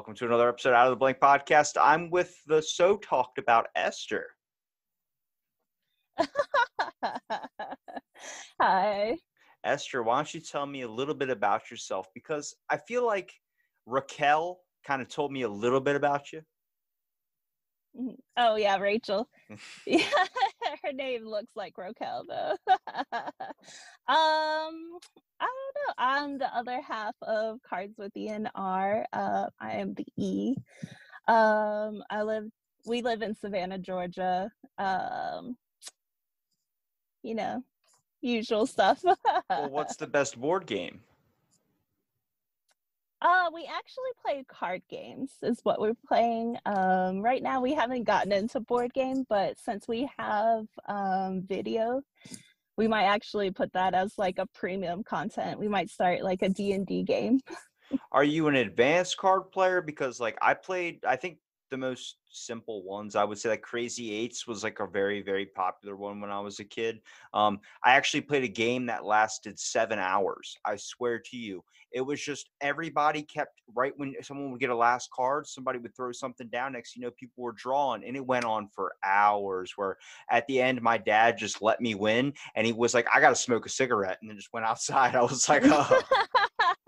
Welcome to another episode out of the Blank Podcast. I'm with the so talked about Ester. Hi. Ester, why don't you tell me a little bit about yourself? Because I feel like Raquel kind of told me a little bit about you. Mhm. Oh yeah, Rachel. yeah, her name looks like Roquel though. um, I don't know. I'm the other half of Cards with Ian R. Uh, I am the E. Um, I live. We live in Savannah, Georgia. Um, you know, usual stuff. Well, what's the best board game? Uh, we actually play card games is what we're playing. Um, right now we haven't gotten into board game, but since we have um, video, we might actually put that as like a premium content. We might start like a D&D game. Are you an advanced card player? Because like I played, I think the most simple ones I would say like Crazy Eights was like a very very popular one when I was a kid. Um, I actually played a game that lasted seven hours. I swear to you, it was just everybody kept right when someone would get a last card, somebody would throw something down. Next, you know, people were drawing, and it went on for hours. Where at the end, my dad just let me win, and he was like, "I got to smoke a cigarette," and then just went outside. I was like, "Oh."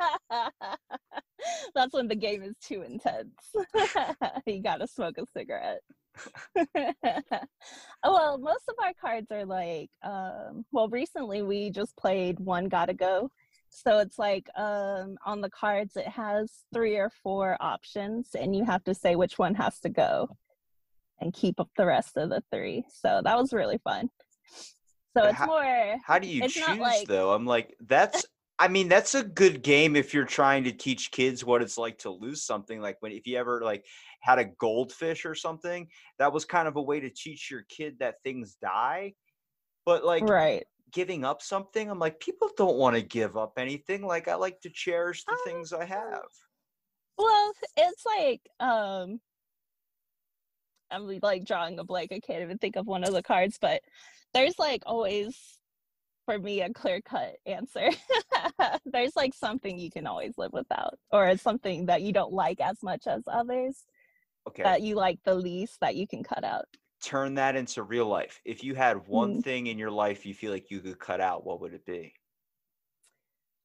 That's when the game is too intense. you gotta smoke a cigarette. Well, most of our cards are like, um, well, recently we just played One Gotta Go. So it's like um, on the cards, it has three or four options, and you have to say which one has to go and keep up the rest of the three. So that was really fun. So it's how- more, How do you choose like- though? I'm like, that's I mean, that's a good game if you're trying to teach kids what it's like to lose something. Like when if you ever like had a goldfish or something, that was kind of a way to teach your kid that things die. But like right. giving up something, I'm like, people don't want to give up anything. Like I like to cherish the Oh, things I have. Well, it's like um I'm like drawing a blank. I can't even think of one of the cards, but there's like always for me a clear cut answer. there's like something you can always live without, or it's something that you don't like as much as others Okay. that you like the least that you can cut out. Turn that into real life. If you had one Mm. thing in your life you feel like you could cut out, what would it be?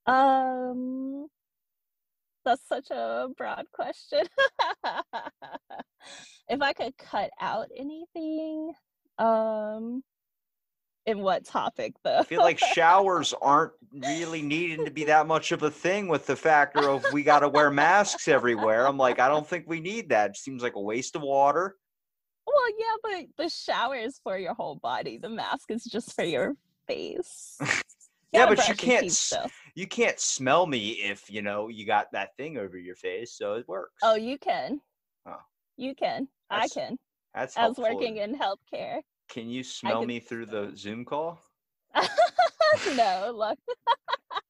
Um that's such a broad question. if I could cut out anything, um in what topic though? I feel like showers aren't really needing to be that much of a thing with the factor of we got to wear masks everywhere. I'm like, I don't think we need that. It seems like a waste of water. well, yeah, but the shower is for your whole body. The mask is just for your face. Yeah, but you can't teeth. You can't smell me if you know you got that thing over your face, so it works. Oh, you can. Oh. You can. That's I can. that's As working in healthcare. Can you smell can me through the Zoom call? no, look.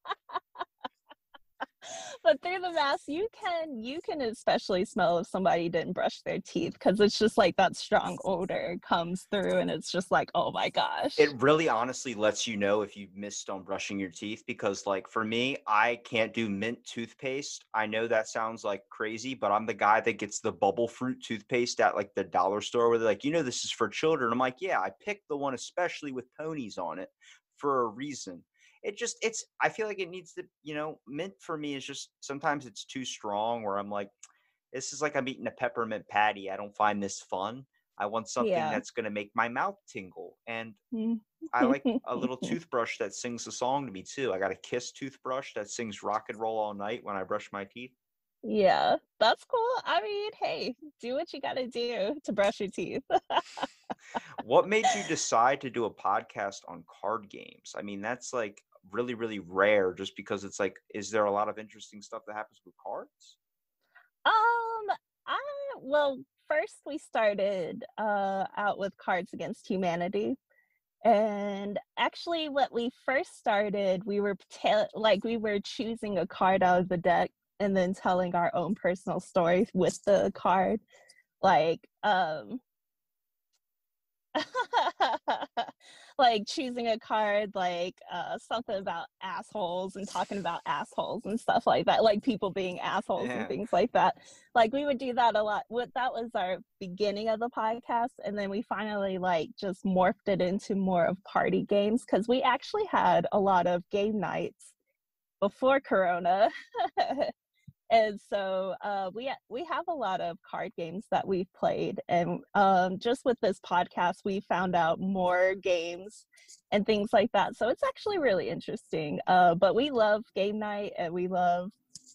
but through the mask, you can you can especially smell if somebody didn't brush their teeth because it's just like that strong odor comes through, and it's just like, oh my gosh. It really honestly lets you know if you missed on brushing your teeth because like for me, I can't do mint toothpaste. I know that sounds like crazy, but I'm the guy that gets the bubble fruit toothpaste at like the dollar store where they're like, you know, this is for children. I'm like, yeah, I picked the one especially with ponies on it for a reason. It just it's I feel like it needs to, you know, mint for me is just sometimes it's too strong where I'm like, this is like I'm eating a peppermint patty. I don't find this fun. I want something Yeah. that's gonna make my mouth tingle. And Mm. I like a little toothbrush that sings a song to me too. I got a Kiss toothbrush that sings rock and roll all night when I brush my teeth. Yeah, that's cool. I mean, hey, do what you gotta do to brush your teeth. What made you decide to do a podcast on card games? I mean, that's like really, really rare just because it's like, is there a lot of interesting stuff that happens with cards? Um, I well, first we started uh, out with Cards Against Humanity. And actually, what we first started, we were ta- like we were choosing a card out of the deck and then telling our own personal story with the card. Like, um, like choosing a card like uh something about assholes and talking about assholes and stuff like that like people being assholes Yeah. and things like that like we would do that a lot what that was our beginning of the podcast and then we finally like just morphed it into more of party games because we actually had a lot of game nights before corona and so uh, we we have a lot of card games that we've played, and um, just with this podcast, we found out more games and things like that. So it's actually really interesting. Uh, but we love game night and we love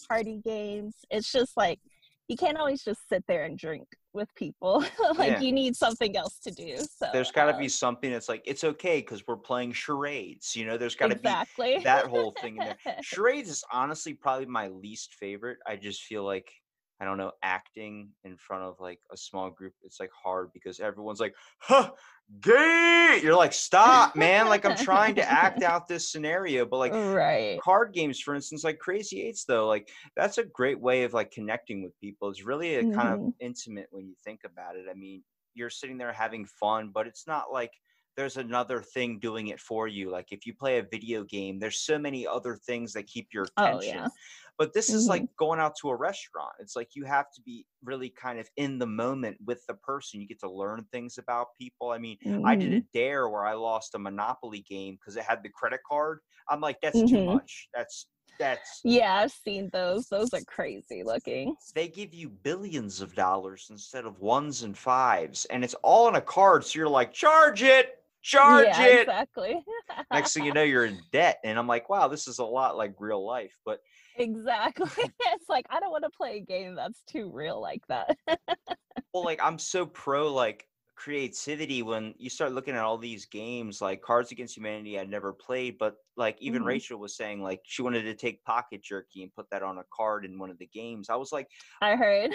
party games. It's just like you can't always just sit there and drink with people. like Yeah. you need something else to do. So There's got to uh, be something that's like it's okay because we're playing charades. You know, there's got to exactly be that whole thing in there. Charades is honestly probably my least favorite. I just feel like I don't know acting in front of like a small group. It's like hard because everyone's like, "Huh, gay." You're like, "Stop, man!" Like I'm trying to act out this scenario, but like right. card games for instance like crazy eights though like that's a great way of like connecting with people it's really a kind of Mhm. intimate when you think about it i mean you're sitting there having fun but it's not like there's another thing doing it for you like if you play a video game there's so many other things that keep your Oh, attention yeah. But this is Mhm. like going out to a restaurant it's like you have to be really kind of in the moment with the person you get to learn things about people i mean I did a dare where I lost a Monopoly game because it had the credit card. I'm like, that's too Mhm. much. That's that's Yeah, I've seen those. Those are crazy looking. they give you billions of dollars instead of ones and fives, and it's all on a card. So you're like, charge it, charge yeah, it. exactly. Next thing you know, you're in debt, and I'm like, wow, this is a lot like real life. But exactly. it's like I don't want to play a game that's too real like that. well, like I'm so pro like creativity when you start looking at all these games like Cards Against Humanity I'd never played, but like even Mhm. Rachel was saying like she wanted to take pocket jerky and put that on a card in one of the games. I was like, I heard.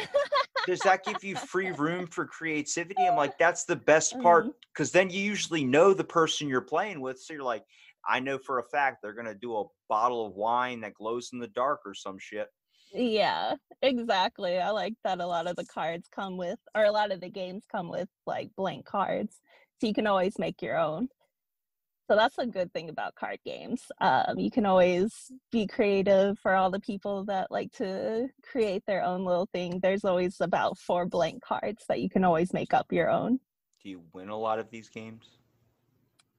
does that give you free room for creativity? I'm like, that's the best part because then you usually know the person you're playing with. So you're like, I know for a fact they're gonna do a bottle of wine that glows in the dark or some shit. yeah, exactly. I like that a lot of the cards come with, or a lot of the games come with like blank cards, so you can always make your own. So that's a good thing about card games. Um, you can always be creative for all the people that like to create their own little thing. There's always about four blank cards that you can always make up your own. Do you win a lot of these games?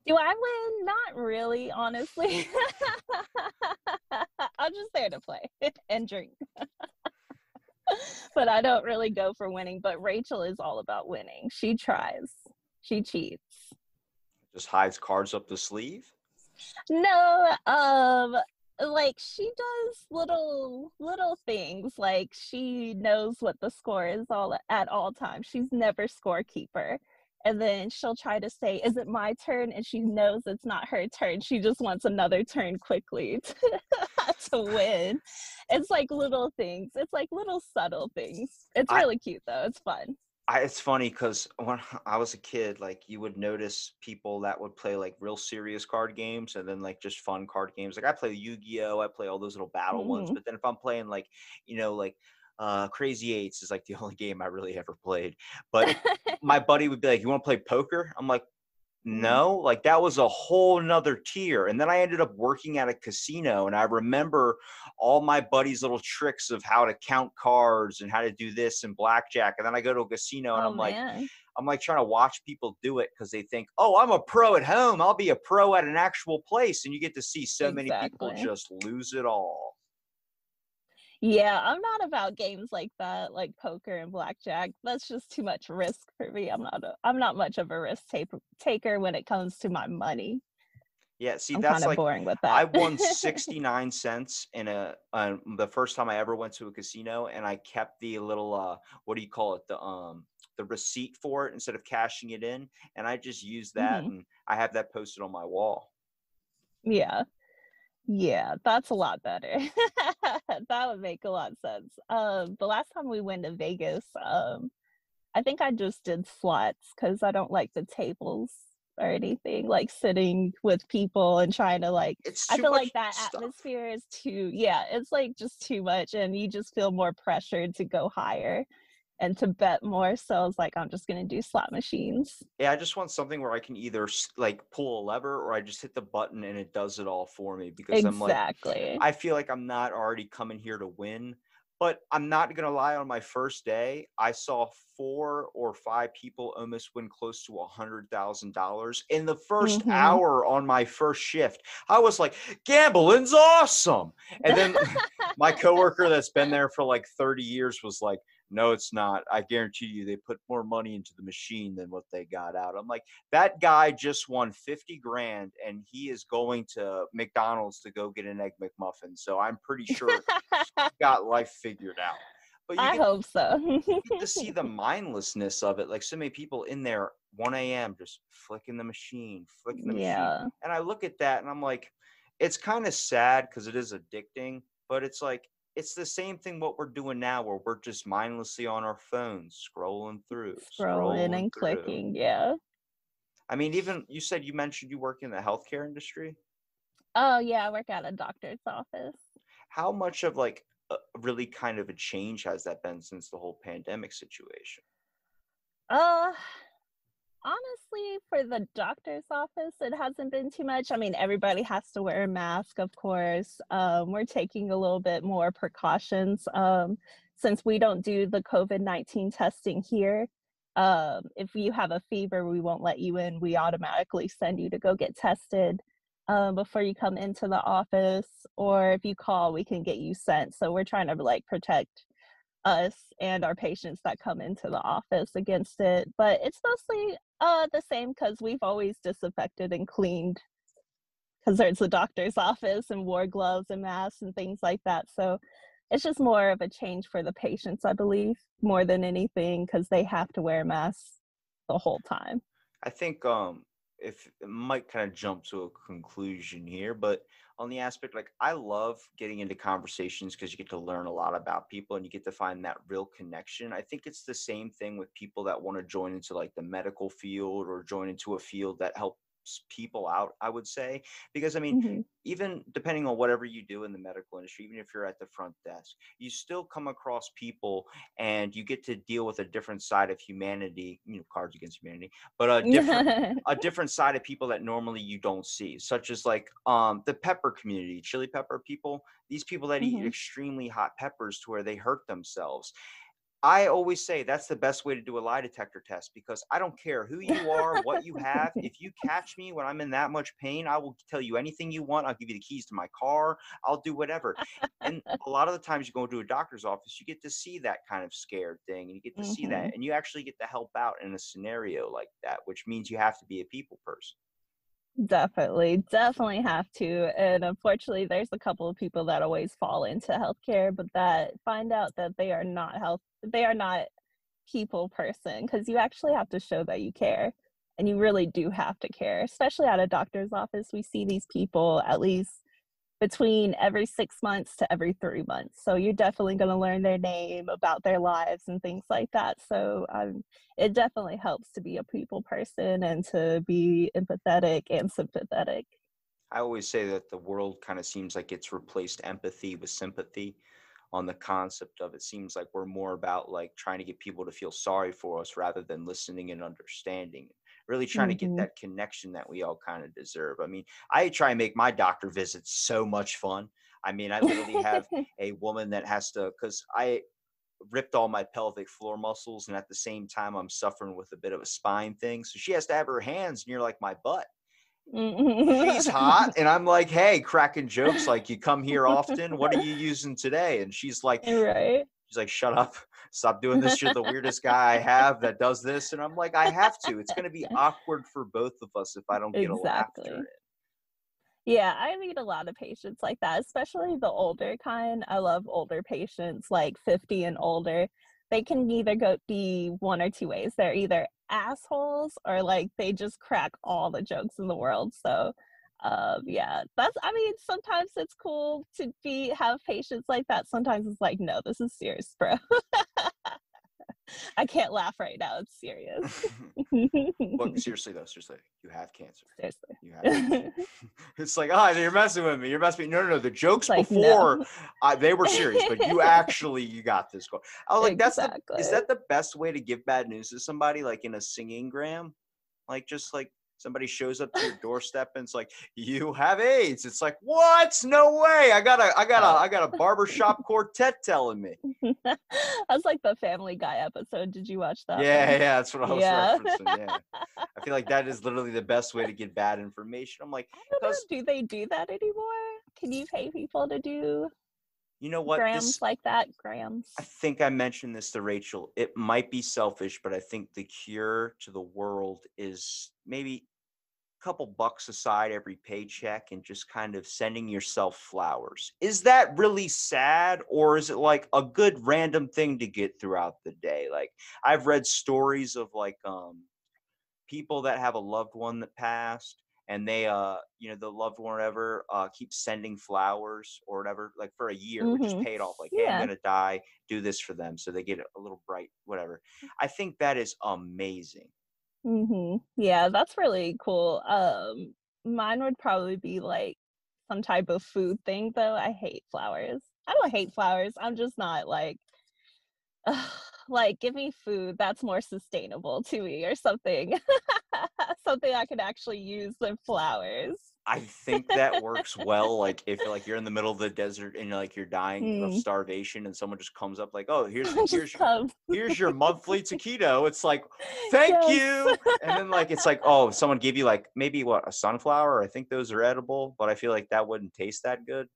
Do I win? Not really, honestly. I'm just there to play and drink. but I don't really go for winning. But Rachel is all about winning. She tries. She cheats. Just hides cards up the sleeve? No, um like she does little little things like she knows what the score is all at all times she's never scorekeeper and then she'll try to say is it my turn? and she knows it's not her turn. She just wants another turn quickly to, to win. It's like little things. It's like little subtle things. It's I- really cute though. It's fun. I, it's funny because when I was a kid, like you would notice people that would play like real serious card games and then like just fun card games. Like I play Yu-Gi-Oh, I play all those little battle ones. Mhm. But then if I'm playing like, you know, like uh Crazy Eights is like the only game I really ever played. But my buddy would be like, "You want to play poker?" I'm like, Mhm. "No." Like that was a whole nother tier. And then I ended up working at a casino, and I remember all my buddies' little tricks of how to count cards and how to do this and blackjack. And then I go to a casino, and oh I'm like, I'm like trying to watch people do it because they think, "Oh, I'm a pro at home. I'll be a pro at an actual place." And you get to see so many people just lose it all. Yeah, I'm not about games like that, like poker and blackjack. That's just too much risk for me. I'm not a, I'm not much of a risk taker taker when it comes to my money. Yeah, see, I'm that's kind of like boring with that. I won 69 cents in a uh, the first time I ever went to a casino and I kept the little uh what do you call it the um the receipt for it instead of cashing it in and I just used that Mhm. and I have that posted on my wall. Yeah. Yeah, that's a lot better. that would make a lot of sense. Um, the last time we went to Vegas, um, I think I just did slots because I don't like the tables or anything like sitting with people and trying to like I feel like that stuff. atmosphere is too yeah, it's like just too much and you just feel more pressured to go higher and to bet more. So I was like, I'm just gonna do slot machines. Yeah, I just want something where I can either like pull a lever or I just hit the button and it does it all for me because I'm like Exactly. I feel like I'm not already coming here to win. But I'm not gonna lie. On my first day, I saw four or five people almost win close to a hundred thousand dollars in the 1st Mhm. hour on my first shift. I was like, gambling's awesome. And then my coworker that's been there for like 30 years was like, no, it's not. I guarantee you they put more money into the machine than what they got out. I'm like, that guy just won 50 grand and he is going to McDonald's to go get an egg McMuffin. So I'm pretty sure he got life figured out. But you I get, hope so. you get to see the mindlessness of it. Like so many people in there, 1 a.m., just flicking the machine, flicking the machine. And I look at that and I'm like, it's kind of sad because it is addicting, but it's like, it's the same thing what we're doing now where we're just mindlessly on our phones scrolling through Scrolling and through. clicking. Yeah. i mean even you said you mentioned you work in the healthcare industry Oh yeah, I work at a doctor's office. how much of like a, really kind of a change has that been since the whole pandemic situation Uh honestly, for the doctor's office, it hasn't been too much. I mean, everybody has to wear a mask, of course. Um, we're taking a little bit more precautions. Um, since we don't do the COVID 19 testing here, um, if you have a fever, we won't let you in. We automatically send you to go get tested um, before you come into the office. Or if you call, we can get you sent. So we're trying to like protect us and our patients that come into the office against it but it's mostly uh the same because we've always disinfected and cleaned because there's a doctor's office and wore gloves and masks and things like that so it's just more of a change for the patients i believe more than anything because they have to wear masks the whole time. I think um if might kind of jump to a conclusion here but on the aspect like i love getting into conversations because you get to learn a lot about people and you get to find that real connection. I think it's the same thing with people that want to join into like the medical field or join into a field that helps people out i would say because i mean Mhm. even depending on whatever you do in the medical industry, even if you're at the front desk, you still come across people and you get to deal with a different side of humanity, you know, cards against humanity, but a different a different side of people that normally you don't see, such as like um the pepper community, chili pepper people, these people that eat Mhm. extremely hot peppers to where they hurt themselves. I always say that's the best way to do a lie detector test because I don't care who you are, what you have. If you catch me when I'm in that much pain, I will tell you anything you want. I'll give you the keys to my car. I'll do whatever. And a lot of the times you go to a doctor's office, you get to see that kind of scared thing and you get to see that mm-hmm. and you actually get to help out in a scenario like that, which means you have to be a people person. Definitely, definitely have to. And unfortunately, there's a couple of people that always fall into healthcare, but that find out that they are not health, they are not people person because you actually have to show that you care. And you really do have to care, especially at a doctor's office. We see these people at least between every six months to every three months. So you're definitely going to learn their name, about their lives, and things like that. So um, it definitely helps to be a people person and to be empathetic and sympathetic. I always say that the world kind of seems like it's replaced empathy with sympathy on the concept of it seems like we're more about like trying to get people to feel sorry for us rather than listening and understanding really trying to get Mhm. that connection that we all kind of deserve. I mean i try and make my doctor visits so much fun. I mean i literally have a woman that has to because i ripped all my pelvic floor muscles and at the same time i'm suffering with a bit of a spine thing so she has to have her hands near like my butt. She's hot and i'm like hey cracking jokes like you come here often? What are you using today? And she's like right. she's like shut up stop doing this you're the weirdest guy i have that does this and i'm like i have to it's going to be awkward for both of us if i don't get a Exactly. laughter in. Yeah, I meet a lot of patients like that, especially the older kind. I love older patients, like 50 and older. They can either go be one or two ways. They're either assholes or like they just crack all the jokes in the world. So um yeah, that's I mean, sometimes it's cool to be have patients like that. Sometimes it's like, no, this is serious, bro. I can't laugh right now. It's serious. Look, seriously though, seriously, you have cancer. Seriously. You have cancer. it's like, oh, you're messing with me. You're messing with me. No, no, no. The jokes Like, no. before, uh, they were serious, but you actually, you got this going. I was like, that's the, is that the best way to give bad news to somebody? Like in a singing gram, like just like somebody shows up to your doorstep and it's like, you have AIDS. It's like, what? No way. I got a, I got a, oh. I got a barbershop quartet telling me. That's like the Family Guy episode. Did you watch that? Yeah, one? yeah, that's what I was Yeah. referencing. Yeah, I feel like that is literally the best way to get bad information. I'm like, I don't know. Do they do that anymore? Can you pay people to do you know what? grams This, like that? Grams. I think I mentioned this to Rachel. It might be selfish, but I think the cure to the world is maybe couple bucks aside every paycheck and just kind of sending yourself flowers. Is that really sad or is it like a good random thing to get throughout the day? Like I've read stories of like um people that have a loved one that passed and they uh you know the loved one or whatever uh keeps sending flowers or whatever like for a year which is Mhm. paid off like hey i'm gonna die do this for them so they get a little bright whatever i think that is amazing hmm Yeah, that's really cool. Um, mine would probably be like some type of food thing, though. I hate flowers. I don't hate flowers. I'm just not like, like give me food that's more sustainable to me or something. something I can actually use than flowers. I think that works well like if like you're in the middle of the desert and you're like you're dying of Mm. starvation and someone just comes up like oh here's here's your, here's your monthly taquito it's like thank Yes. you and then like it's like oh someone gave you like maybe what a sunflower i think those are edible but i feel like that wouldn't taste that good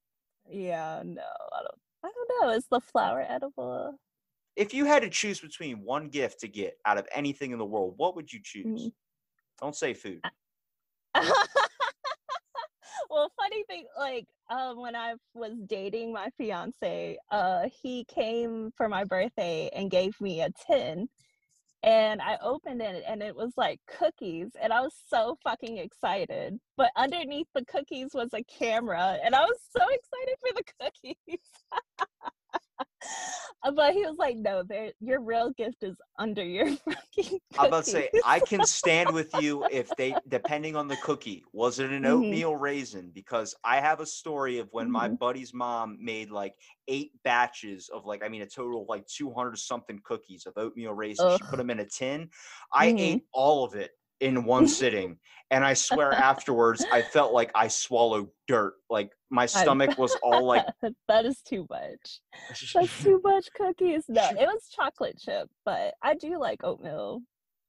Yeah, no, I don't. I don't know. Is the flower edible? if you had to choose between one gift to get out of anything in the world what would you choose Mm. don't say food like um, when I was dating my fiance, uh, he came for my birthday and gave me a tin, and I opened it and it was like cookies, and I was so fucking excited. But underneath the cookies was a camera, and I was so excited for the cookies. but he was like, "No, there, your real gift is under your fucking." i'm about to say i can stand with you if they depending on the cookie was it an Mhm. oatmeal raisin because i have a story of when my Mhm. buddy's mom made like eight batches of like i mean a total of like 200 something cookies of oatmeal raisins she put them in a tin i Mhm. ate all of it in one sitting and i swear afterwards i felt like i swallowed dirt like my stomach was all like that is too much. That's too much cookies. No, it was chocolate chip, but I do like oatmeal.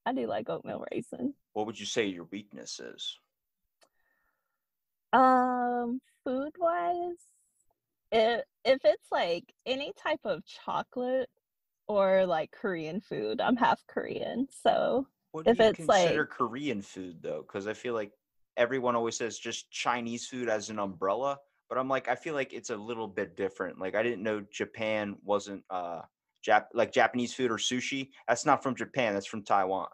I do like oatmeal raisin. what would you say your weakness is Um, food wise, if if it's like any type of chocolate or like Korean food, I'm half Korean, so What do If you it's, like- consider Korean food though? Because I feel like everyone always says just Chinese food as an umbrella, but I'm like I feel like it's a little bit different. Like I didn't know Japan wasn't uh Jap like Japanese food or sushi. That's not from Japan. That's from Taiwan.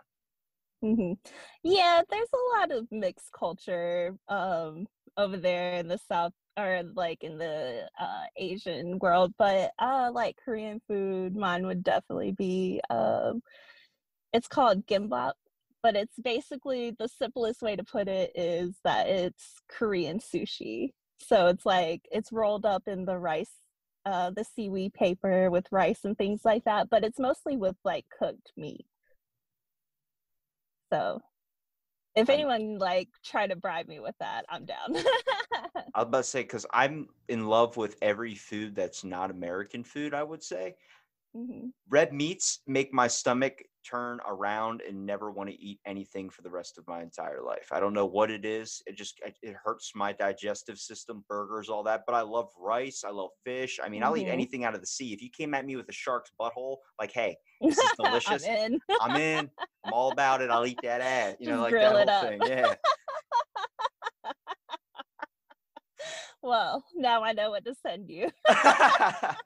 hmm Yeah, there's a lot of mixed culture um over there in the south or like in the uh Asian world, but uh like Korean food, mine would definitely be um it's called gimbap, but it's basically the simplest way to put it is that it's Korean sushi. So it's like it's rolled up in the rice uh the seaweed paper with rice and things like that, but it's mostly with like cooked meat. So if anyone like try to bribe me with that, I'm down. I was about to say because I'm in love with every food that's not American food. I would say Mhm. red meats make my stomach turn around and never want to eat anything for the rest of my entire life. I don't know what it is. It just it- hurts my digestive system, burgers, all that. But I love rice. I love fish. I mean, I'll eat Mhm. anything out of the sea. If you came at me with a shark's butthole, like, hey, this is delicious. I'm in. I'm in. I'm all about it. I'll eat that ass. You know, like grill that whole up. thing. Yeah. Well, now I know what to send you. but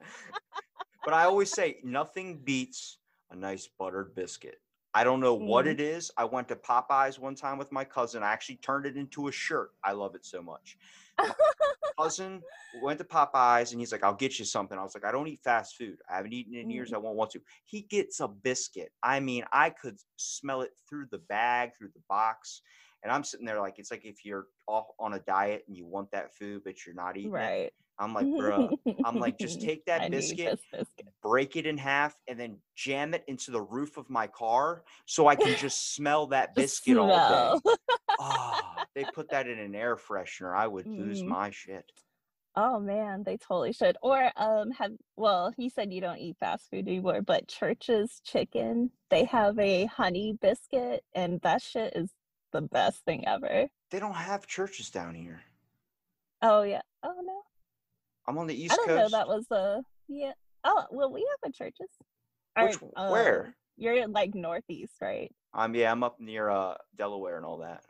I always say nothing beats a nice buttered biscuit. I don't know what Mhm. it is. I went to Popeyes one time with my cousin. I actually turned it into a shirt. I love it so much. cousin went to Popeyes and he's like, I'll get you something. I was like, I don't eat fast food. I haven't eaten in years. I won't want to. He gets a biscuit. I mean, I could smell it through the bag, through the box. And I'm sitting there like, it's like if you're off on a diet and you want that food, but you're not eating it. right. I'm like, bro, I'm like, just take that biscuit, biscuit. Break it in half, and then jam it into the roof of my car so I can just smell that biscuit all day. Oh, they put that in an air freshener. I would lose Mm. my shit. Oh man, they totally should. Or um have well, he said you don't eat fast food anymore, but Church's chicken, they have a honey biscuit and that shit is the best thing ever. They don't have Church's down here. Oh yeah. Oh no. I'm on the East I didn't Coast. know that was a yeah. Oh well we have a churches. Which, where? um, You're in, like northeast, right? Um, yeah, I'm up near uh Delaware and all that.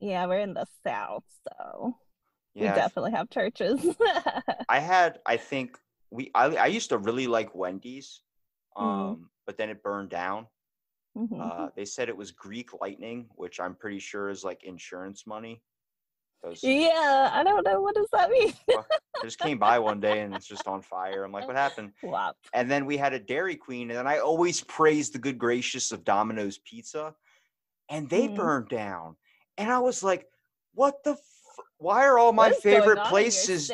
Yeah, we're in the south, so we definitely have churches. I had. I think we. I I used to really like Wendy's, um, Mhm. but then it burned down. Mhm. Uh, they said it was Greek lightning, which I'm pretty sure is like insurance money. 'Cause yeah, I don't know what does that mean. I just came by one day and it's just on fire. I'm like, what happened? Wop. And then we had a Dairy Queen, and then I always praise the good gracious of Domino's Pizza, and they Mhm. burned down. And I was like, what the? F- why are all my What is going favorite on in your places?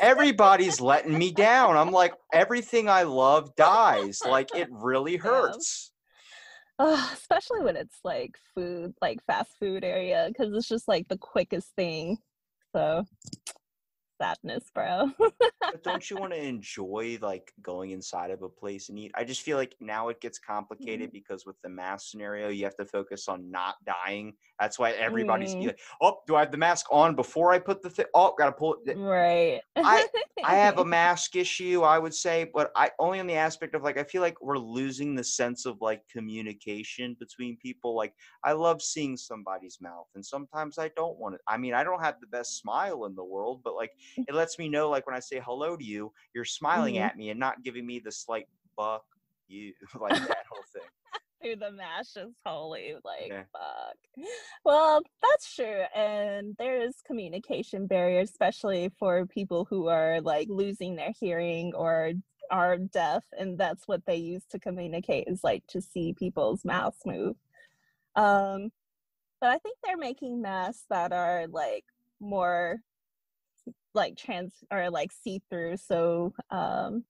Everybody's letting me down. I'm like, everything I love dies. Like it really hurts. Ugh, especially when it's like food, like fast food area, because it's just like the quickest thing. So sadness, bro. But don't you want to enjoy like going inside of a place and eat? I just feel like now it gets complicated Mm-hmm. because with the mask scenario, you have to focus on not dying. That's why everybody's Mm. like, oh, do I have the mask on before I put the thing? Oh, gotta pull it. right. I- I have a mask issue, I would say, but I only on the aspect of like I feel like we're losing the sense of like communication between people. Like I love seeing somebody's mouth, and sometimes I don't want it. I mean, I don't have the best smile in the world, but like it lets me know, like when I say hello to you, you're smiling Mhm. at me and not giving me the slight buck you like that whole thing. through the mash is holy. Like, Yeah. fuck. Well, that's true. And there is communication barriers, especially for people who are like losing their hearing or are deaf. And that's what they use to communicate is like to see people's mouths move. Um, but I think they're making masks that are like more like trans or like see through. So, um,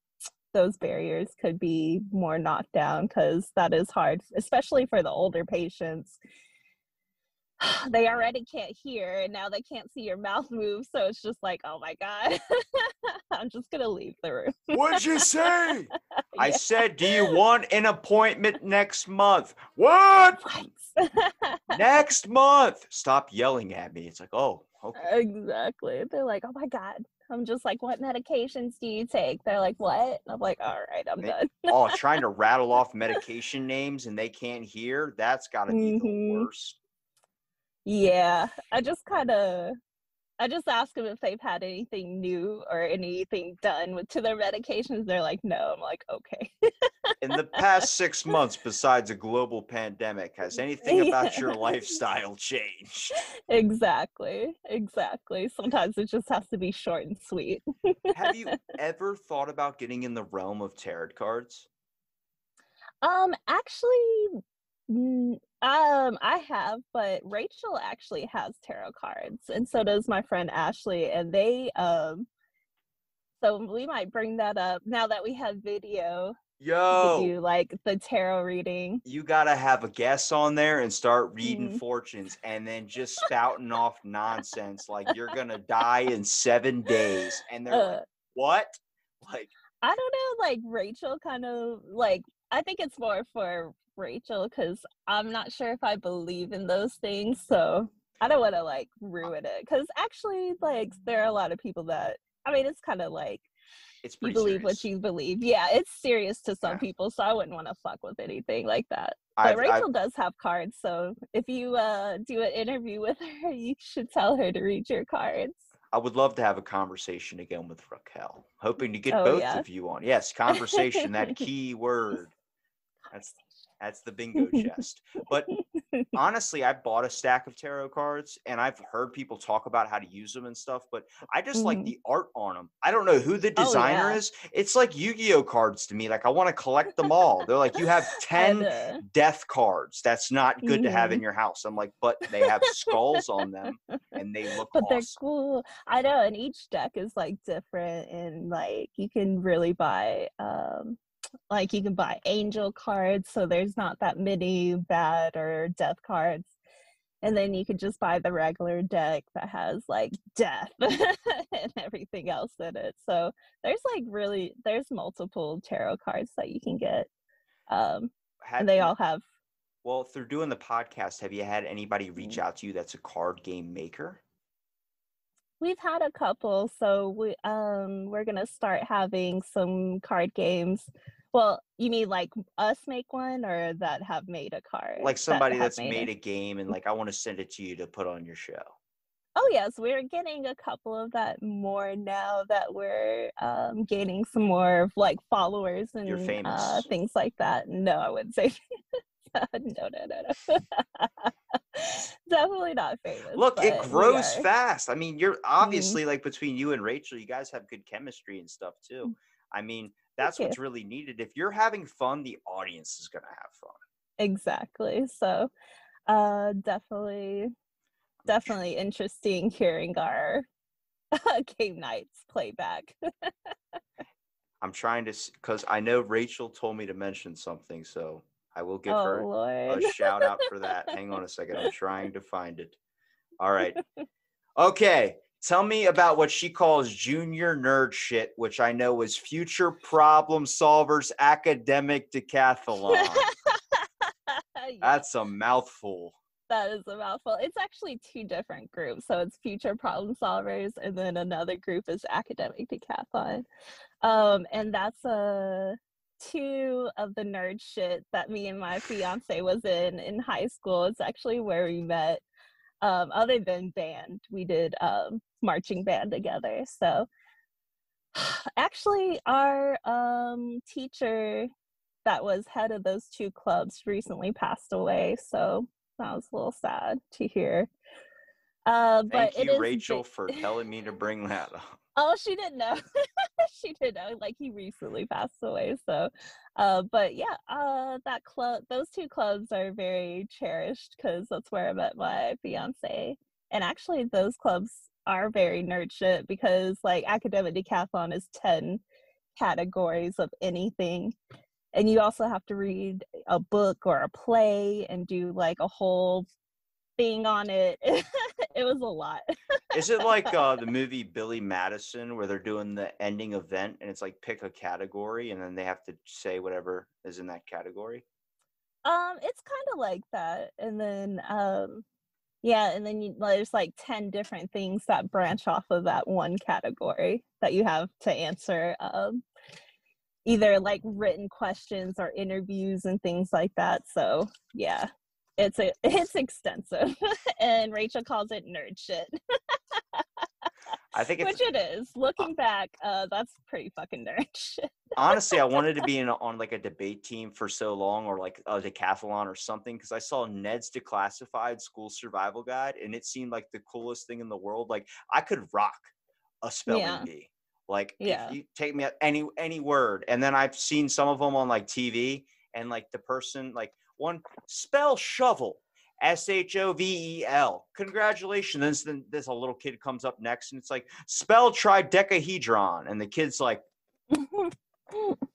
those barriers could be more knocked down because that is hard, especially for the older patients. They already can't hear and now they can't see your mouth move. So it's just like, oh my God, I'm just going to leave the room. What'd you say? I said, do you want an appointment next month? What? What? next month. Stop yelling at me. It's like, oh, okay. Exactly. They're like, oh my God. I'm just like, what medications do you take? They're like, what? And I'm like, all right, I'm They- done. oh, trying to rattle off medication names and they can't hear. That's got to be Mhm. the worst. Yeah, I just kind of, I just ask them if they've had anything new or anything done with to their medications. They're like, no. I'm like, okay. In the past six months, besides a global pandemic, has anything about your lifestyle changed? exactly, exactly. Sometimes it just has to be short and sweet. Have you ever thought about getting in the realm of tarot cards? Um, actually, um, I have, but Rachel actually has tarot cards, and so does my friend Ashley, and they, um, so we might bring that up now that we have video. to Yo, do like the tarot reading. you gotta have a guest on there and start reading Mhm. fortunes and then just spouting off nonsense like you're gonna die in seven days. And they're Uh, like, what? Like, I don't know, like Rachel kind of like I think it's more for Rachel because I'm not sure if I believe in those things, so I don't want to like ruin it. Because actually, like there are a lot of people that I mean, it's kind of like it's you believe what you believe. Yeah, it's serious to some Yeah. people, so I wouldn't want to fuck with anything like that. But I've- I've- Rachel does have cards, so if you uh do an interview with her, you should tell her to read your cards. I would love to have a conversation again with Raquel. Hoping to get Oh, both yeah. of you on. Yes, conversation, that key word. That's that's the bingo chest. But honestly, I bought a stack of tarot cards and I've heard people talk about how to use them and stuff, but I just like Mhm. the art on them. I don't know who the Oh, designer yeah. is. It's like Yu-Gi-Oh cards to me. Like I want to collect them all. They're like you have 10 uh, death cards. That's not good to have in Mhm. your house. I'm like, but they have skulls on them and they look but they're cool. I know, and each deck is like different, and like you can really buy, um, like you can buy angel cards, so there's not that many bad or death cards, and then you could just buy the regular deck that has like death and everything else in it. So there's like really there's multiple tarot cards that you can get, um, Have and they you- all have well, through doing the podcast, have you had anybody reach Mm-hmm. out to you that's a card game maker? We've had a couple, so we um we're gonna start having some card games. Well, you mean like us make one or that have made a card? Like somebody have that's made it? a game and like I want to send it to you to put on your show. Oh yes, we're getting a couple of that more now that we're um gaining some more of like followers and uh, things like that. No, I wouldn't say no, no, no, no. Definitely not famous. Look, it grows. Mm-hmm. fast. I mean, you're obviously like between you and Rachel, you guys have good chemistry and stuff Mm. too. I mean, that's you. what's really needed. If you're having fun, the audience is going to have fun. exactly so uh definitely definitely interesting hearing our game nights playback I'm trying to, because I know Rachel told me to mention something, so I will give oh her lord a shout out for that. Hang on a second. I'm trying to find it. All right. Okay. Tell me about what she calls junior nerd shit, which I know is future problem solvers academic decathlon. Yeah, That's a mouthful. that is a mouthful it's actually two different groups so it's future problem solvers and then another group is academic decathlon um and that's uh two of the nerd shit that me and my fiance was in in high school. It's actually where we met. Um other than band we did um marching band together. So actually our um teacher that was head of those two clubs recently passed away. So that was a little sad to hear. Uh but Thank it you, is Rachel, for telling me to bring that up. Oh, she didn't know. she didn't know. Like he recently passed away. So, uh, but yeah, uh, that club, those two clubs are very cherished because that's where I met my fiance. And actually, those clubs are very nerd shit because like academic decathlon is ten categories of anything, and you also have to read a book or a play and do like a whole thing on it. it was a lot. Is it like uh, the movie Billy Madison where they're doing the ending event and it's like pick a category and then they have to say whatever is in that category? Um, it's kind of like that, and then um, yeah, and then you, there's like ten different things that branch off of that one category that you have to answer. Um, either like written questions or interviews and things like that. So yeah, it's a it's extensive, and Rachel calls it nerd shit, I think it's which it is. Looking back, uh, that's pretty fucking nerd shit. honestly, I wanted to be in on like a debate team for so long, or like a decathlon or something, because I saw Ned's Declassified School Survival Guide, and it seemed like the coolest thing in the world. Like I could rock a spelling Yeah. bee. Like Yeah. if you take me any any word, and then I've seen some of them on like TV, and like the person like one spell shovel. S H O V E L. Congratulations. Then this a little kid comes up next and it's like spell tridecahedron. And the kid's like,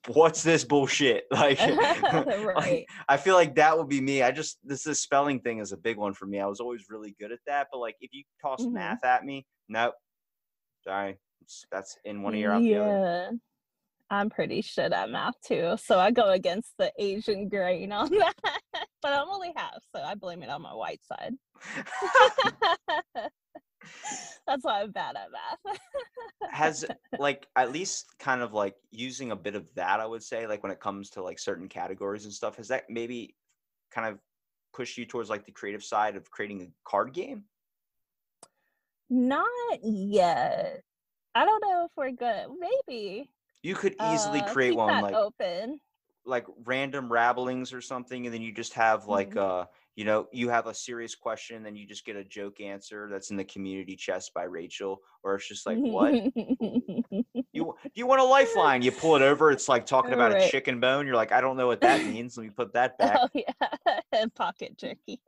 what's this bullshit? Like, like. I feel like that would be me. I just this is spelling thing is a big one for me. I was always really good at that, but like if you toss Mhm. math at me, nope. Sorry, that's in one ear out the other. I'm pretty shit at math too, so I go against the Asian grain on that. but I'm only half, so I blame it on my white side. That's why I'm bad at math. Has like at least kind of like using a bit of that, I would say, like when it comes to like certain categories and stuff. Has that maybe kind of pushed you towards like the creative side of creating a card game? Not yet. I don't know if we're good. Maybe You could easily uh, create one like open. like random rabblings or something, and then you just have like Mhm. uh you know, you have a serious question and then you just get a joke answer that's in the community chest by Rachel, or it's just like, what? You do you want a lifeline? You pull it over, it's like talking about a chicken bone. You're like, I don't know what that means. Let me put that back. oh yeah, and pocket jerky.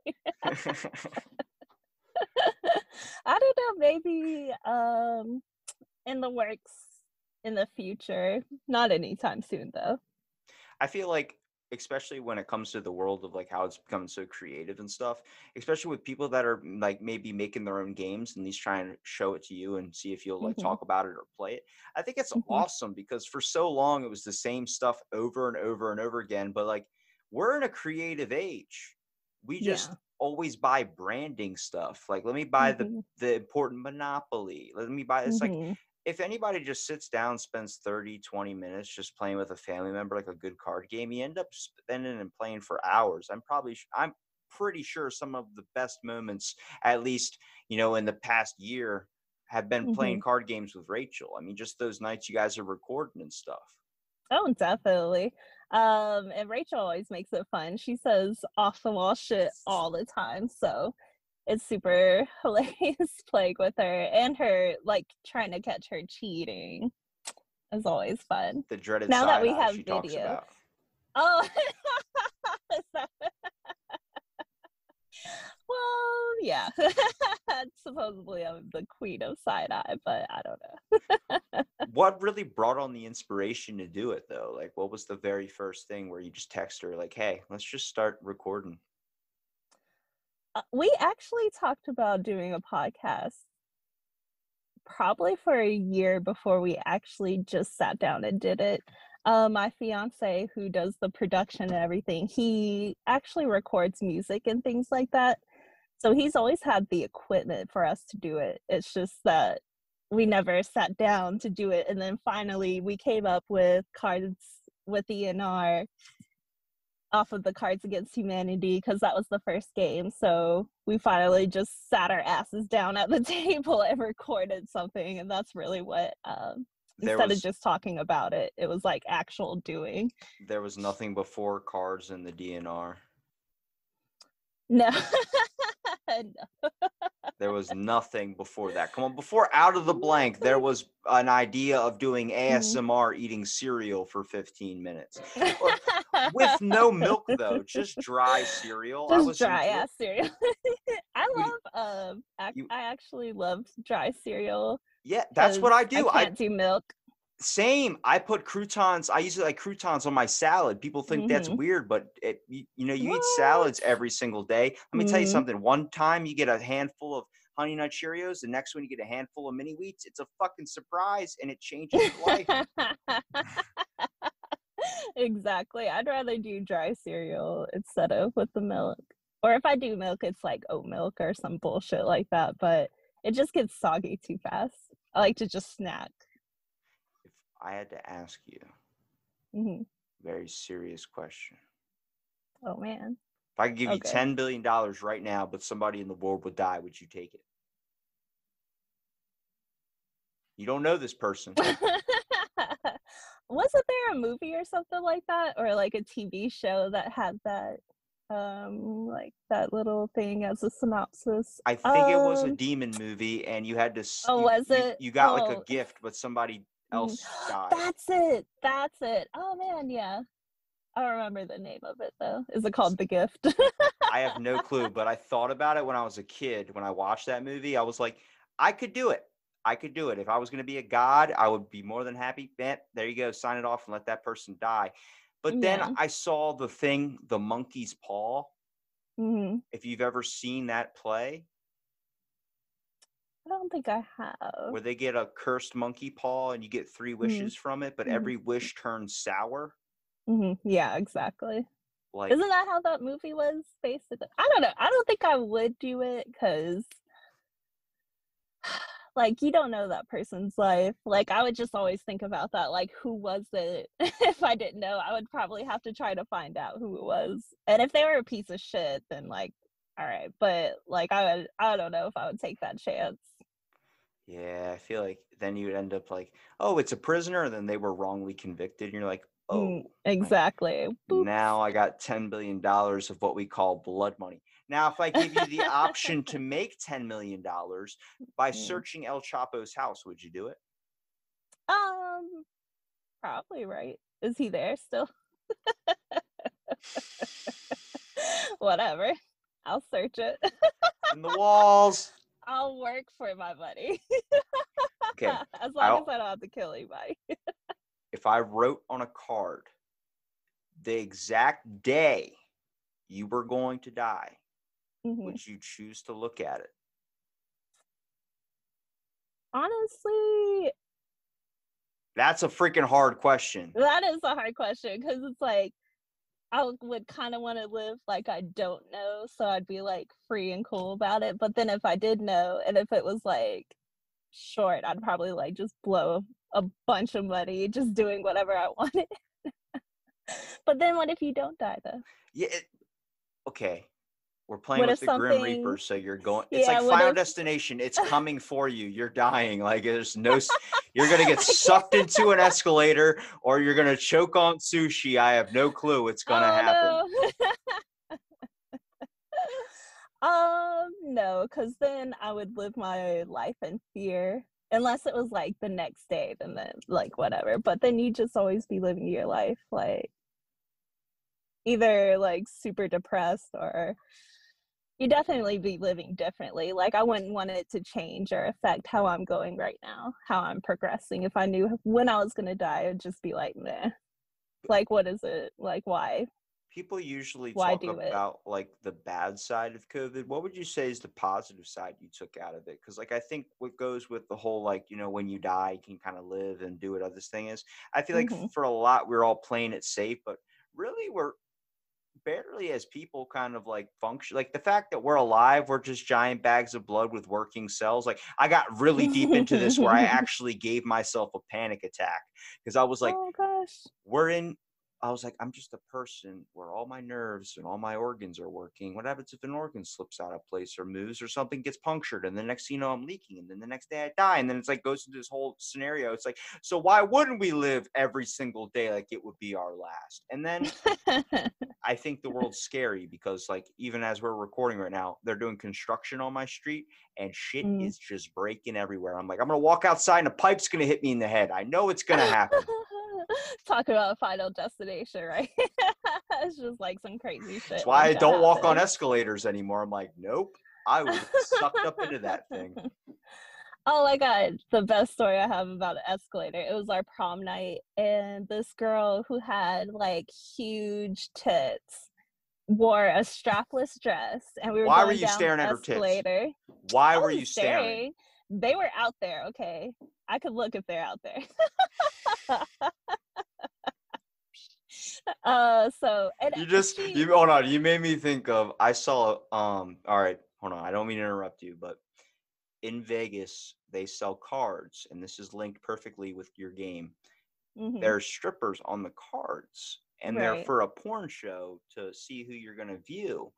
I don't know, maybe um in the works in the future. Not anytime soon though. I feel like, especially when it comes to the world of like how it's becoming so creative and stuff, especially with people that are like maybe making their own games and these trying to show it to you and see if you'll like Mhm. talk about it or play it. I think it's Mhm. awesome because for so long it was the same stuff over and over and over again. But like we're in a creative age. We just Yeah. always buy branding stuff. Like let me buy the Mhm, the important Monopoly. Let me buy it's like mhm. If anybody just sits down spends 30 20 minutes just playing with a family member like a good card game you end up spending and playing for hours i'm probably i'm pretty sure some of the best moments at least you know in the past year have been playing card games with rachel i mean just those nights you guys are recording and stuff Oh, definitely. Um, and Rachel always makes it fun. She says off the wall shit all the time. So it's super hilarious playing with her and her like trying to catch her cheating is always fun. the dreaded Now that we have video. Oh, well, yeah. Supposedly I'm the queen of side eye, but I don't know. what really brought on the inspiration to do it though like what was the very first thing where you just text her like hey let's just start recording we actually talked about doing a podcast probably for a year before we actually just sat down and did it. Uh, my fiance, who does the production and everything, he actually records music and things like that. So he's always had the equipment for us to do it. It's just that we never sat down to do it. And then finally, we came up with cards with ENR off of the Cards Against Humanity because that was the first game. So we finally just sat our asses down at the table and recorded something, and that's really what. Um, instead was of just talking about it, it was like actual doing. there was nothing before cards in the dnr No, no. There was nothing before that. Come on, before out of the blank, there was an idea of doing Mm-hmm. ASMR eating cereal for 15 minutes with no milk though, just dry cereal. I just dry ass cereal. I love um ac- you- I actually love dry cereal. Yeah, that's what I do. I I, can't do milk. Same. I put croutons. I usually like croutons on my salad. People think that's Mhm. weird, but it, you, you know, you eat salads every single day. Let me tell you Mhm. something. One time you get a handful of honey nut Cheerios, the next one you get a handful of mini wheats. It's a fucking surprise, and it changes your life. exactly. I'd rather do dry cereal instead of with the milk. Or if I do milk, it's like oat milk or some bullshit like that. But it just gets soggy too fast. I like to just snack. I had to ask you hmm a very serious question. Oh man. If I could give you ten billion dollars right now, but somebody in the world would die, would you take it? You don't know this person. Wasn't there a movie or something like that, or like a TV show that had that, um, like that little thing as a synopsis? I think it was a Um, demon movie, and you had to. Oh, you- was it? You got like a Oh. gift, but somebody. Else died. That's it. That's it. Oh man, yeah. I don't remember the name of it though. Is it called The Gift? I have no clue, but I thought about it when I was a kid. When I watched that movie, I was like, I could do it. I could do it. If I was going to be a god, I would be more than happy. Man, there you go. Sign it off and let that person die. But then Yeah. I saw the thing, The Monkey's Paw. hmm If you've ever seen that play, don't think I have. where they get a cursed monkey paw and you get three wishes from it, but Mhm. every wish turns sour. hmm Yeah, exactly. Like Isn't that how that movie was basically? I don't know. I don't think I would do it because, like, you don't know that person's life. Like, I would just always think about that. Like, who was it? if I didn't know, I would probably have to try to find out who it was. And if they were a piece of shit, then like, all right. But like, I would. I don't know if I would take that chance. Yeah, I feel like then you would end up like, oh, it's a prisoner, and then they were wrongly convicted. And you're like, oh, Mm, exactly. Now I got ten billion dollars of what we call blood money. Now, if I give you the option to make $10 million by Mm. searching El Chapo's house, would you do it? Um, probably right. Is he there still? Whatever. I'll search it. In the walls. I'll work for my money. Okay. as long I'll- as I don't have to kill anybody. If I wrote on a card the exact day you were going to die, Mhm. would you choose to look at it? Honestly, That's a freaking hard question. that is a hard question because it's like I would- kind of want to live like I don't know, so I'd be like free and cool about it. But then if I did know, and if it was like short, I'd probably like just blow a bunch of money just doing whatever I wanted. but then what if you don't die though? Yeah. It, okay. We're playing What with the Grim something- Reaper, so you're going. It's Yeah, like Final if- Destination. It's coming for you. You're dying. Like there's no. You're gonna get sucked into an escalator, or you're gonna choke on sushi. I have no clue what's gonna Oh, happen. no. um, no, because then I would live my life in fear. Unless it was like the next day, then then like whatever. But then you just always be living your life like either like super depressed or you definitely be living differently. Like I wouldn't want it to change or affect how I'm going right now, how I'm progressing. If I knew when I was gonna die, I'd just be like, nah. Like what is it? Like why? People usually Why talk do it? about like the bad side of COVID. What would you say is the positive side you took out of it? Because like I think what goes with the whole like you know when you die you can kind of live and do what other thing is. I feel like Mhm. for a lot we're all playing it safe, but really we're barely as people kind of like function like the fact that we're alive we're just giant bags of blood with working cells like i got really deep into this where i actually gave myself a panic attack because i was like oh gosh. we're in i was like i'm just a person where all my nerves and all my organs are working. What happens if an organ slips out of place or moves or something gets punctured and the next thing you know i'm leaking and then the next day i die? And then it's like goes into this whole scenario. It's like so why wouldn't we live every single day like it would be our last? And then i think the world's scary because like even as we're recording right now they're doing construction on my street and shit Mm. is just breaking everywhere. I'm like i'm gonna walk outside and a pipe's gonna hit me in the head. I know it's gonna happen Talk about a final destination, right? it's just like some crazy shit. That's why I like don't walk on escalators anymore. I'm like, nope. I was sucked up into that thing. Oh my god, the best story I have about an escalator. It was our prom night, and this girl who had like huge tits wore a strapless dress, and we were Why were you staring at her tits? Why were you staring? They were out there, okay. I could look if they're out there. Uh, so and You just she- you hold on. You made me think of. I saw. Um. All right. Hold on. I don't mean to interrupt you, but in Vegas they sell cards, and this is linked perfectly with your game. Mhm. There's strippers on the cards, and they're for a porn show to see who you're gonna view.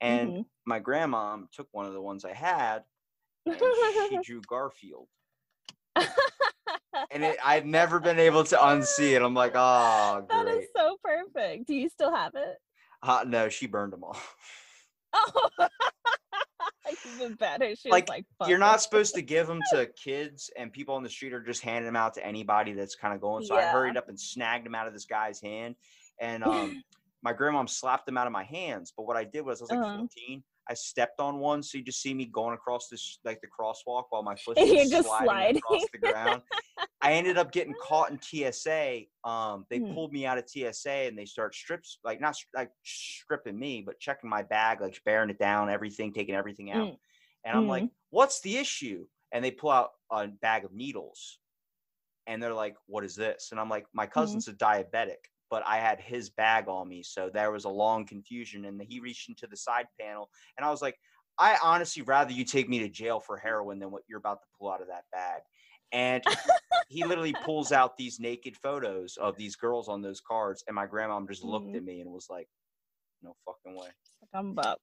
And Mhm. my grandma took one of the ones I had, and she drew Garfield. And it, I've never been able to unsee it. I'm like, oh, That great. is so perfect. Do you still have it? Uh, no, she burned them all. Oh, even better. She Like, was like, You're "Fuck not supposed to give them to kids, and people on the street are just handing them out to anybody that's kind of going. So I hurried up and snagged them out of this guy's hand, and um, my grandmom slapped them out of my hands. But what I did was, I was like Uh-huh. 14. I stepped on one, so you just see me going across this like the crosswalk while my foot is just sliding across the ground. I ended up getting caught in TSA. Um, they Hmm. pulled me out of TSA and they start strips like not like stripping me, but checking my bag, like bearing it down, everything, taking everything out. Mm. And I'm Mm. like, "What's the issue?" And they pull out a bag of needles, and they're like, "What is this?" And I'm like, "My cousin's a diabetic." But I had his bag on me, so there was a long confusion. And he reached into the side panel, and I was like, "I honestly rather you take me to jail for heroin than what you're about to pull out of that bag." And he literally pulls out these naked photos of these girls on those cards, and my grandma just looked Mhm. at me and was like, "No fucking way." I'm about.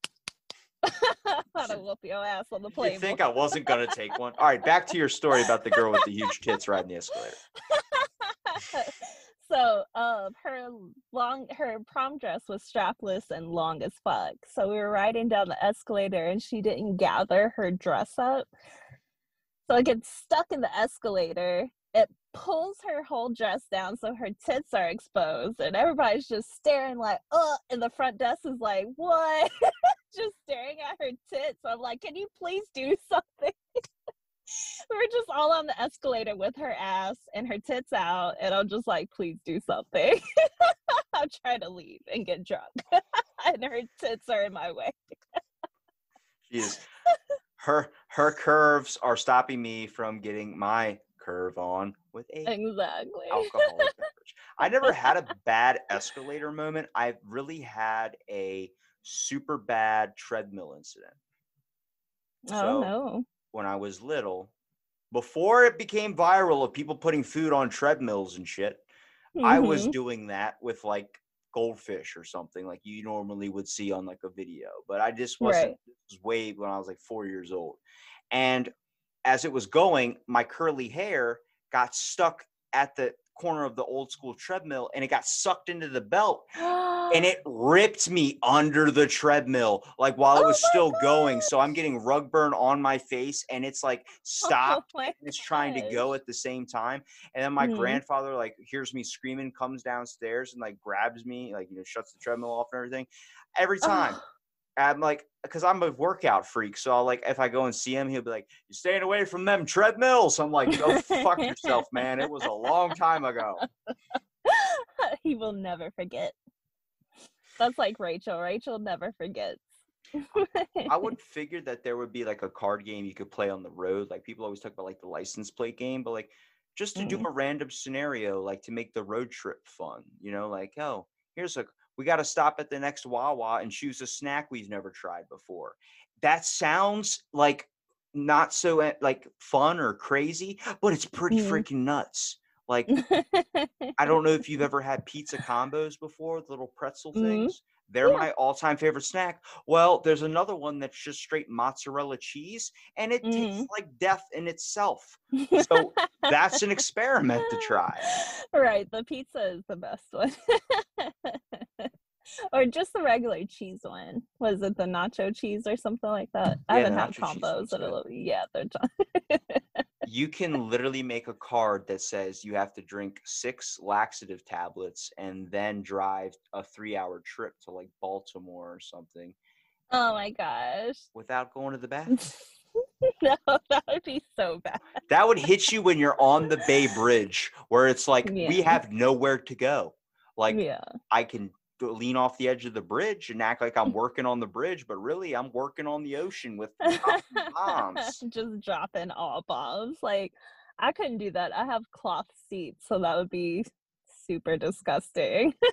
To whoop your ass on the plane. You think I wasn't gonna take one? All right, back to your story about the girl with the huge tits riding the escalator. so um her long her prom dress was strapless and long as fuck. So we were riding down the escalator and she didn't gather her dress up. So it gets stuck in the escalator. It pulls her whole dress down so her tits are exposed and everybody's just staring like oh and the front desk is like what? Just staring at her tits. So i'm like can you please do something were just all on the escalator with her ass and her tits out and i'm just like please do something i'm trying to leave and get drunk and her tits are in my way She is her her curves are stopping me from getting my curve on with a exactly alcoholic beverage. I never had a bad escalator moment. I really had a super bad treadmill incident. oh So, no when I was little, before it became viral of people putting food on treadmills and shit, I was Mhm. doing that with like goldfish or something like you normally would see on like a video. But I just wasn't Right. this was way when I was like four years old. And as it was going, my curly hair got stuck at the corner of the old school treadmill and it got sucked into the belt and it ripped me under the treadmill like while it Oh was my still going. So i'm getting rug burn on my face and it's like stop oh and it's trying to go at the same time and then my Mhm. grandfather like hears me screaming comes downstairs and like grabs me like you know shuts the treadmill off and everything. Every time i'm like because i'm a workout freak so I'll, like if i go and see him he'll be like you're staying away from them treadmills i'm like go fuck yourself man it was a long time ago he will never forget. That's like Rachel. Rachel never forgets. I would figure that there would be like a card game you could play on the road. Like people always talk about like the license plate game, but like just to do Mm. a random scenario, like to make the road trip fun, you know, like, oh, here's a we got to stop at the next Wawa and choose a snack we've never tried before. That sounds like not so like fun or crazy, but it's pretty Mhm. freaking nuts. Like I don't know if you've ever had pizza combos before, the little pretzel Mhm. things. They're Yeah. my all-time favorite snack. Well, there's another one that's just straight mozzarella cheese, and it tastes like death in itself. So that's an experiment to try. Right, the pizza is the best one. or just the regular cheese one. Was it the nacho cheese or something like that? I Yeah, the haven't had combos one's in a little yeah, they're done. You can literally make a card that says you have to drink six laxative tablets and then drive a three-hour trip to like Baltimore or something oh my gosh. without going to the bathroom. no, that would be so bad. That would hit you when you're on the Bay Bridge, where it's like we have nowhere to go. Like yeah. I can lean off the edge of the bridge and act like I'm working on the bridge, but really I'm working on the ocean with bombs. just dropping all bombs. Like I couldn't do that. I have cloth seats, so that would be super disgusting.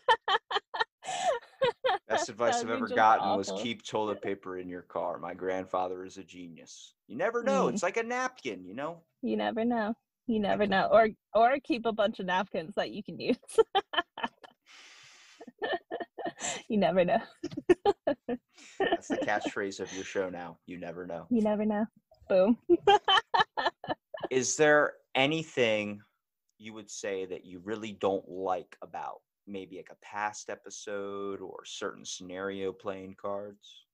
Best advice That'd I've ever gotten was keep toilet paper in your car. My grandfather is a genius. You never know. Mm. It's like a napkin, you know? You never know. You never know. Or or keep a bunch of napkins that you can use. You never know. That's the catchphrase of your show now. You never know. You never know. Boom. Is there anything you would say that you really don't like about maybe like a past episode or certain scenario playing cards?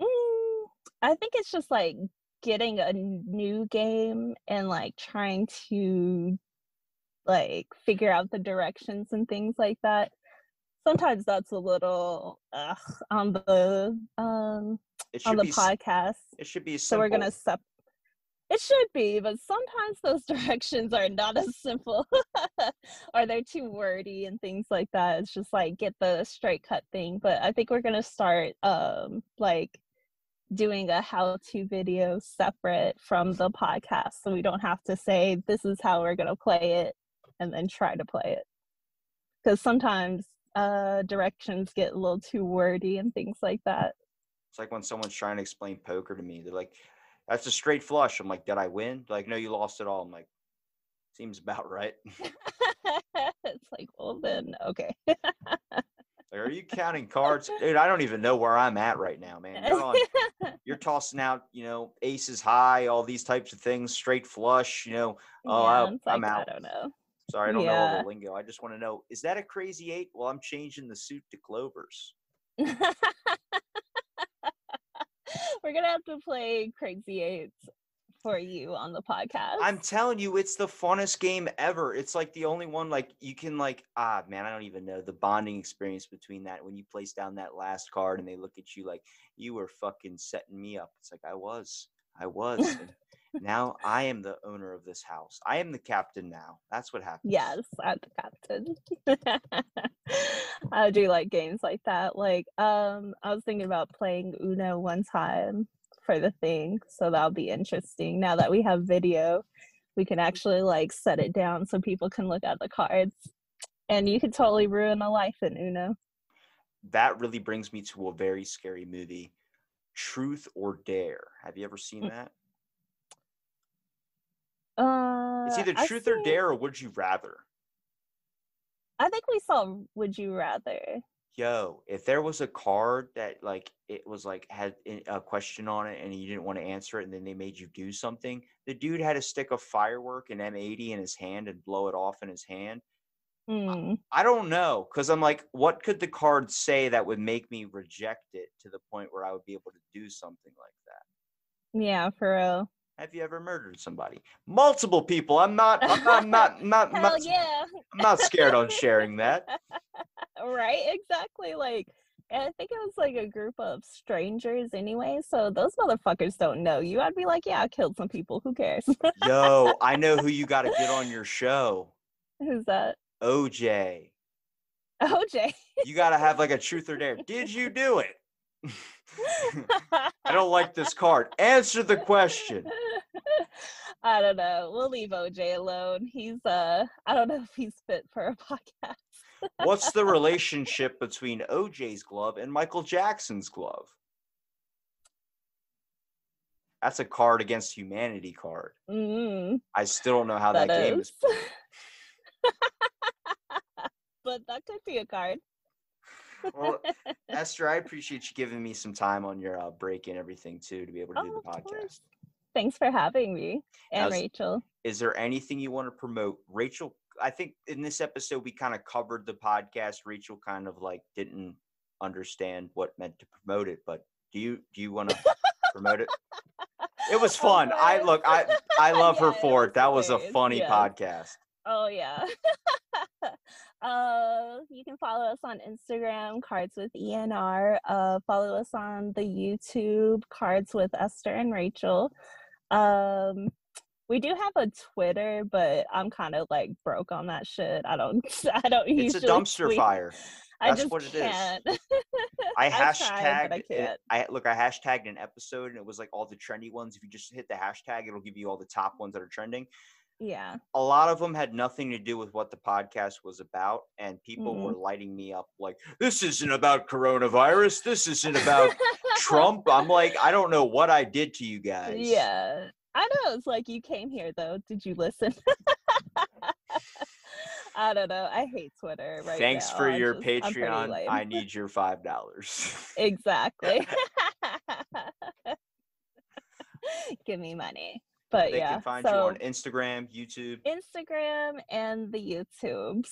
Mm, I think it's just like getting a new game and like trying to like figure out the directions and things like that. Sometimes that's a little ugh, on the um It on the s- podcast. it should be So we're gonna sep. It should be, but sometimes those directions are not as simple, or they're too wordy and things like that. It's just like get the straight cut thing. But I think we're gonna start um like doing a how-to video separate from the podcast, so we don't have to say this is how we're gonna play it and then try to play it. Because sometimes uh directions get a little too wordy and things like that. It's like when someone's trying to explain poker to me. They're like, "That's a straight flush." I'm like, "Did I win?" They're like, "No, you lost it all." I'm like, "Seems about right." it's like, well then, okay. Like, are you counting cards, dude? I don't even know where I'm at right now, man. You're on. You're tossing out, you know, aces high, all these types of things, straight flush. You know, oh, yeah, I, I'm like, out. I don't know. Sorry, I don't know all the lingo. I just want to know: is that a crazy eight? Well, I'm changing the suit to Clover's. We're gonna have to play Crazy Eights for you on the podcast. I'm telling you, it's the funnest game ever. It's like the only one like you can like ah man, I don't even know the bonding experience between that when you place down that last card and they look at you like you were fucking setting me up. It's like I was, I was. Now I am the owner of this house. I am the captain now. That's what happens. Yes, I'm the captain. I do like games like that. Like, um, I was thinking about playing Uno one time for the thing, so that'll be interesting. Now that we have video, we can actually like set it down so people can look at the cards, and you could totally ruin a life in Uno. That really brings me to a very scary movie, Truth or Dare. Have you ever seen Mm, that? Uh, It's either Truth or Dare or Would You Rather. I think we saw Would You Rather. Yo, if there was a card that like it was like had a question on it and you didn't want to answer it and then they made you do something, the dude had a stick of firework and M80 in his hand and blow it off in his hand. Hmm. I don't know because I'm like, what could the card say that would make me reject it to the point where I would be able to do something like that? Yeah, for real. Have you ever murdered somebody? Multiple people. I'm not. I'm not. not, not, Hell not yeah. I'm not scared on sharing that. right exactly like i think it was like a group of strangers anyway so those motherfuckers don't know you i'd be like yeah i killed some people who cares Yo, I know who you got to get on your show. who's that OJ. oj You got to have like a truth or dare. Did you do it? I don't like this card. Answer the question. i don't know we'll leave oj alone he's uh i don't know if he's fit for a podcast What's the relationship between OJ's glove and Michael Jackson's glove? That's a card against humanity card. mm, I still don't know how that, that game is. is but that could be a card Well, Ester, I appreciate you giving me some time on your uh, break and everything too to be able to do Oh, the podcast. thanks for having me and How's- rachel Is there anything you want to promote? Rachel, I think in this episode we kind of covered the podcast. Rachel kind of like didn't understand what meant to promote it, but do you do you want to promote it? It was Of fun. I look, I I love Yeah, her for it. That was a funny yes. podcast. Oh yeah. Uh, you can follow us on Instagram, Cards with ENR. Uh, follow us on the YouTube, Cards with Ester and Rachel. Um, we do have a Twitter, but I'm kind of like broke on that shit. I don't. I don't It's a dumpster tweet. fire. I That's just what it is. can't. I I hashtagged I it-. I look. I hashtagged an episode, and it was like all the trendy ones. If you just hit the hashtag, it'll give you all the top ones that are trending. Yeah. a lot of them had nothing to do with what the podcast was about and people Mhm. were lighting me up like this isn't about coronavirus this isn't about trump i'm like i don't know what i did to you guys Yeah. I know. It's like you came here though. Did you listen? I don't know. I hate Twitter right thanks now. for I'm your just- patreon i need your five dollars exactly. Give me money. But they yeah. can find so you on instagram youtube Instagram and the YouTubes.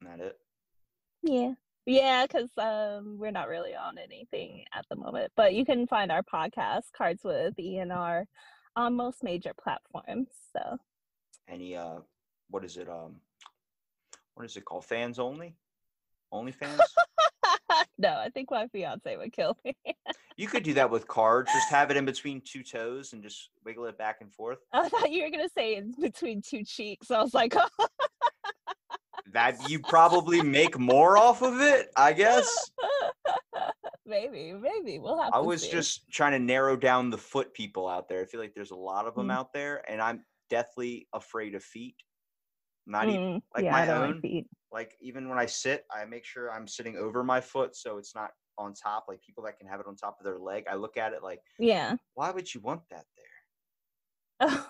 Not it Yeah. Yeah, because um we're not really on anything at the moment. But you can find our podcast, Cards with ENR, on most major platforms. So any uh what is it um what is it called fans only only fans no, I think my fiance would kill me. you could do that with cards just have it in between two toes and just wiggle it back and forth I thought you were gonna say in between two cheeks. I was like, oh. that you probably make more off of it i guess maybe, maybe we'll have. I was see. just trying to narrow down the foot people out there. I feel like there's a lot of them Mm. out there, and I'm deathly afraid of feet. Not even Mm, like yeah, my own. like feet. like even when I sit, I make sure I'm sitting over my foot so it's not on top. Like people that can have it on top of their leg, I look at it like, Yeah. why would you want that there?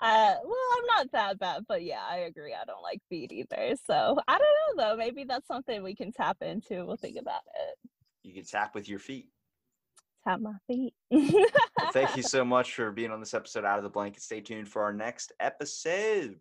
uh, well, I'm not that bad, but yeah, I agree. I don't like feet either. So I don't know though. Maybe that's something we can tap into. We'll think about it. You can tap with your feet. Tap my feet. Well, thank you so much for being on this episode out of the blanket. Stay tuned for our next episode.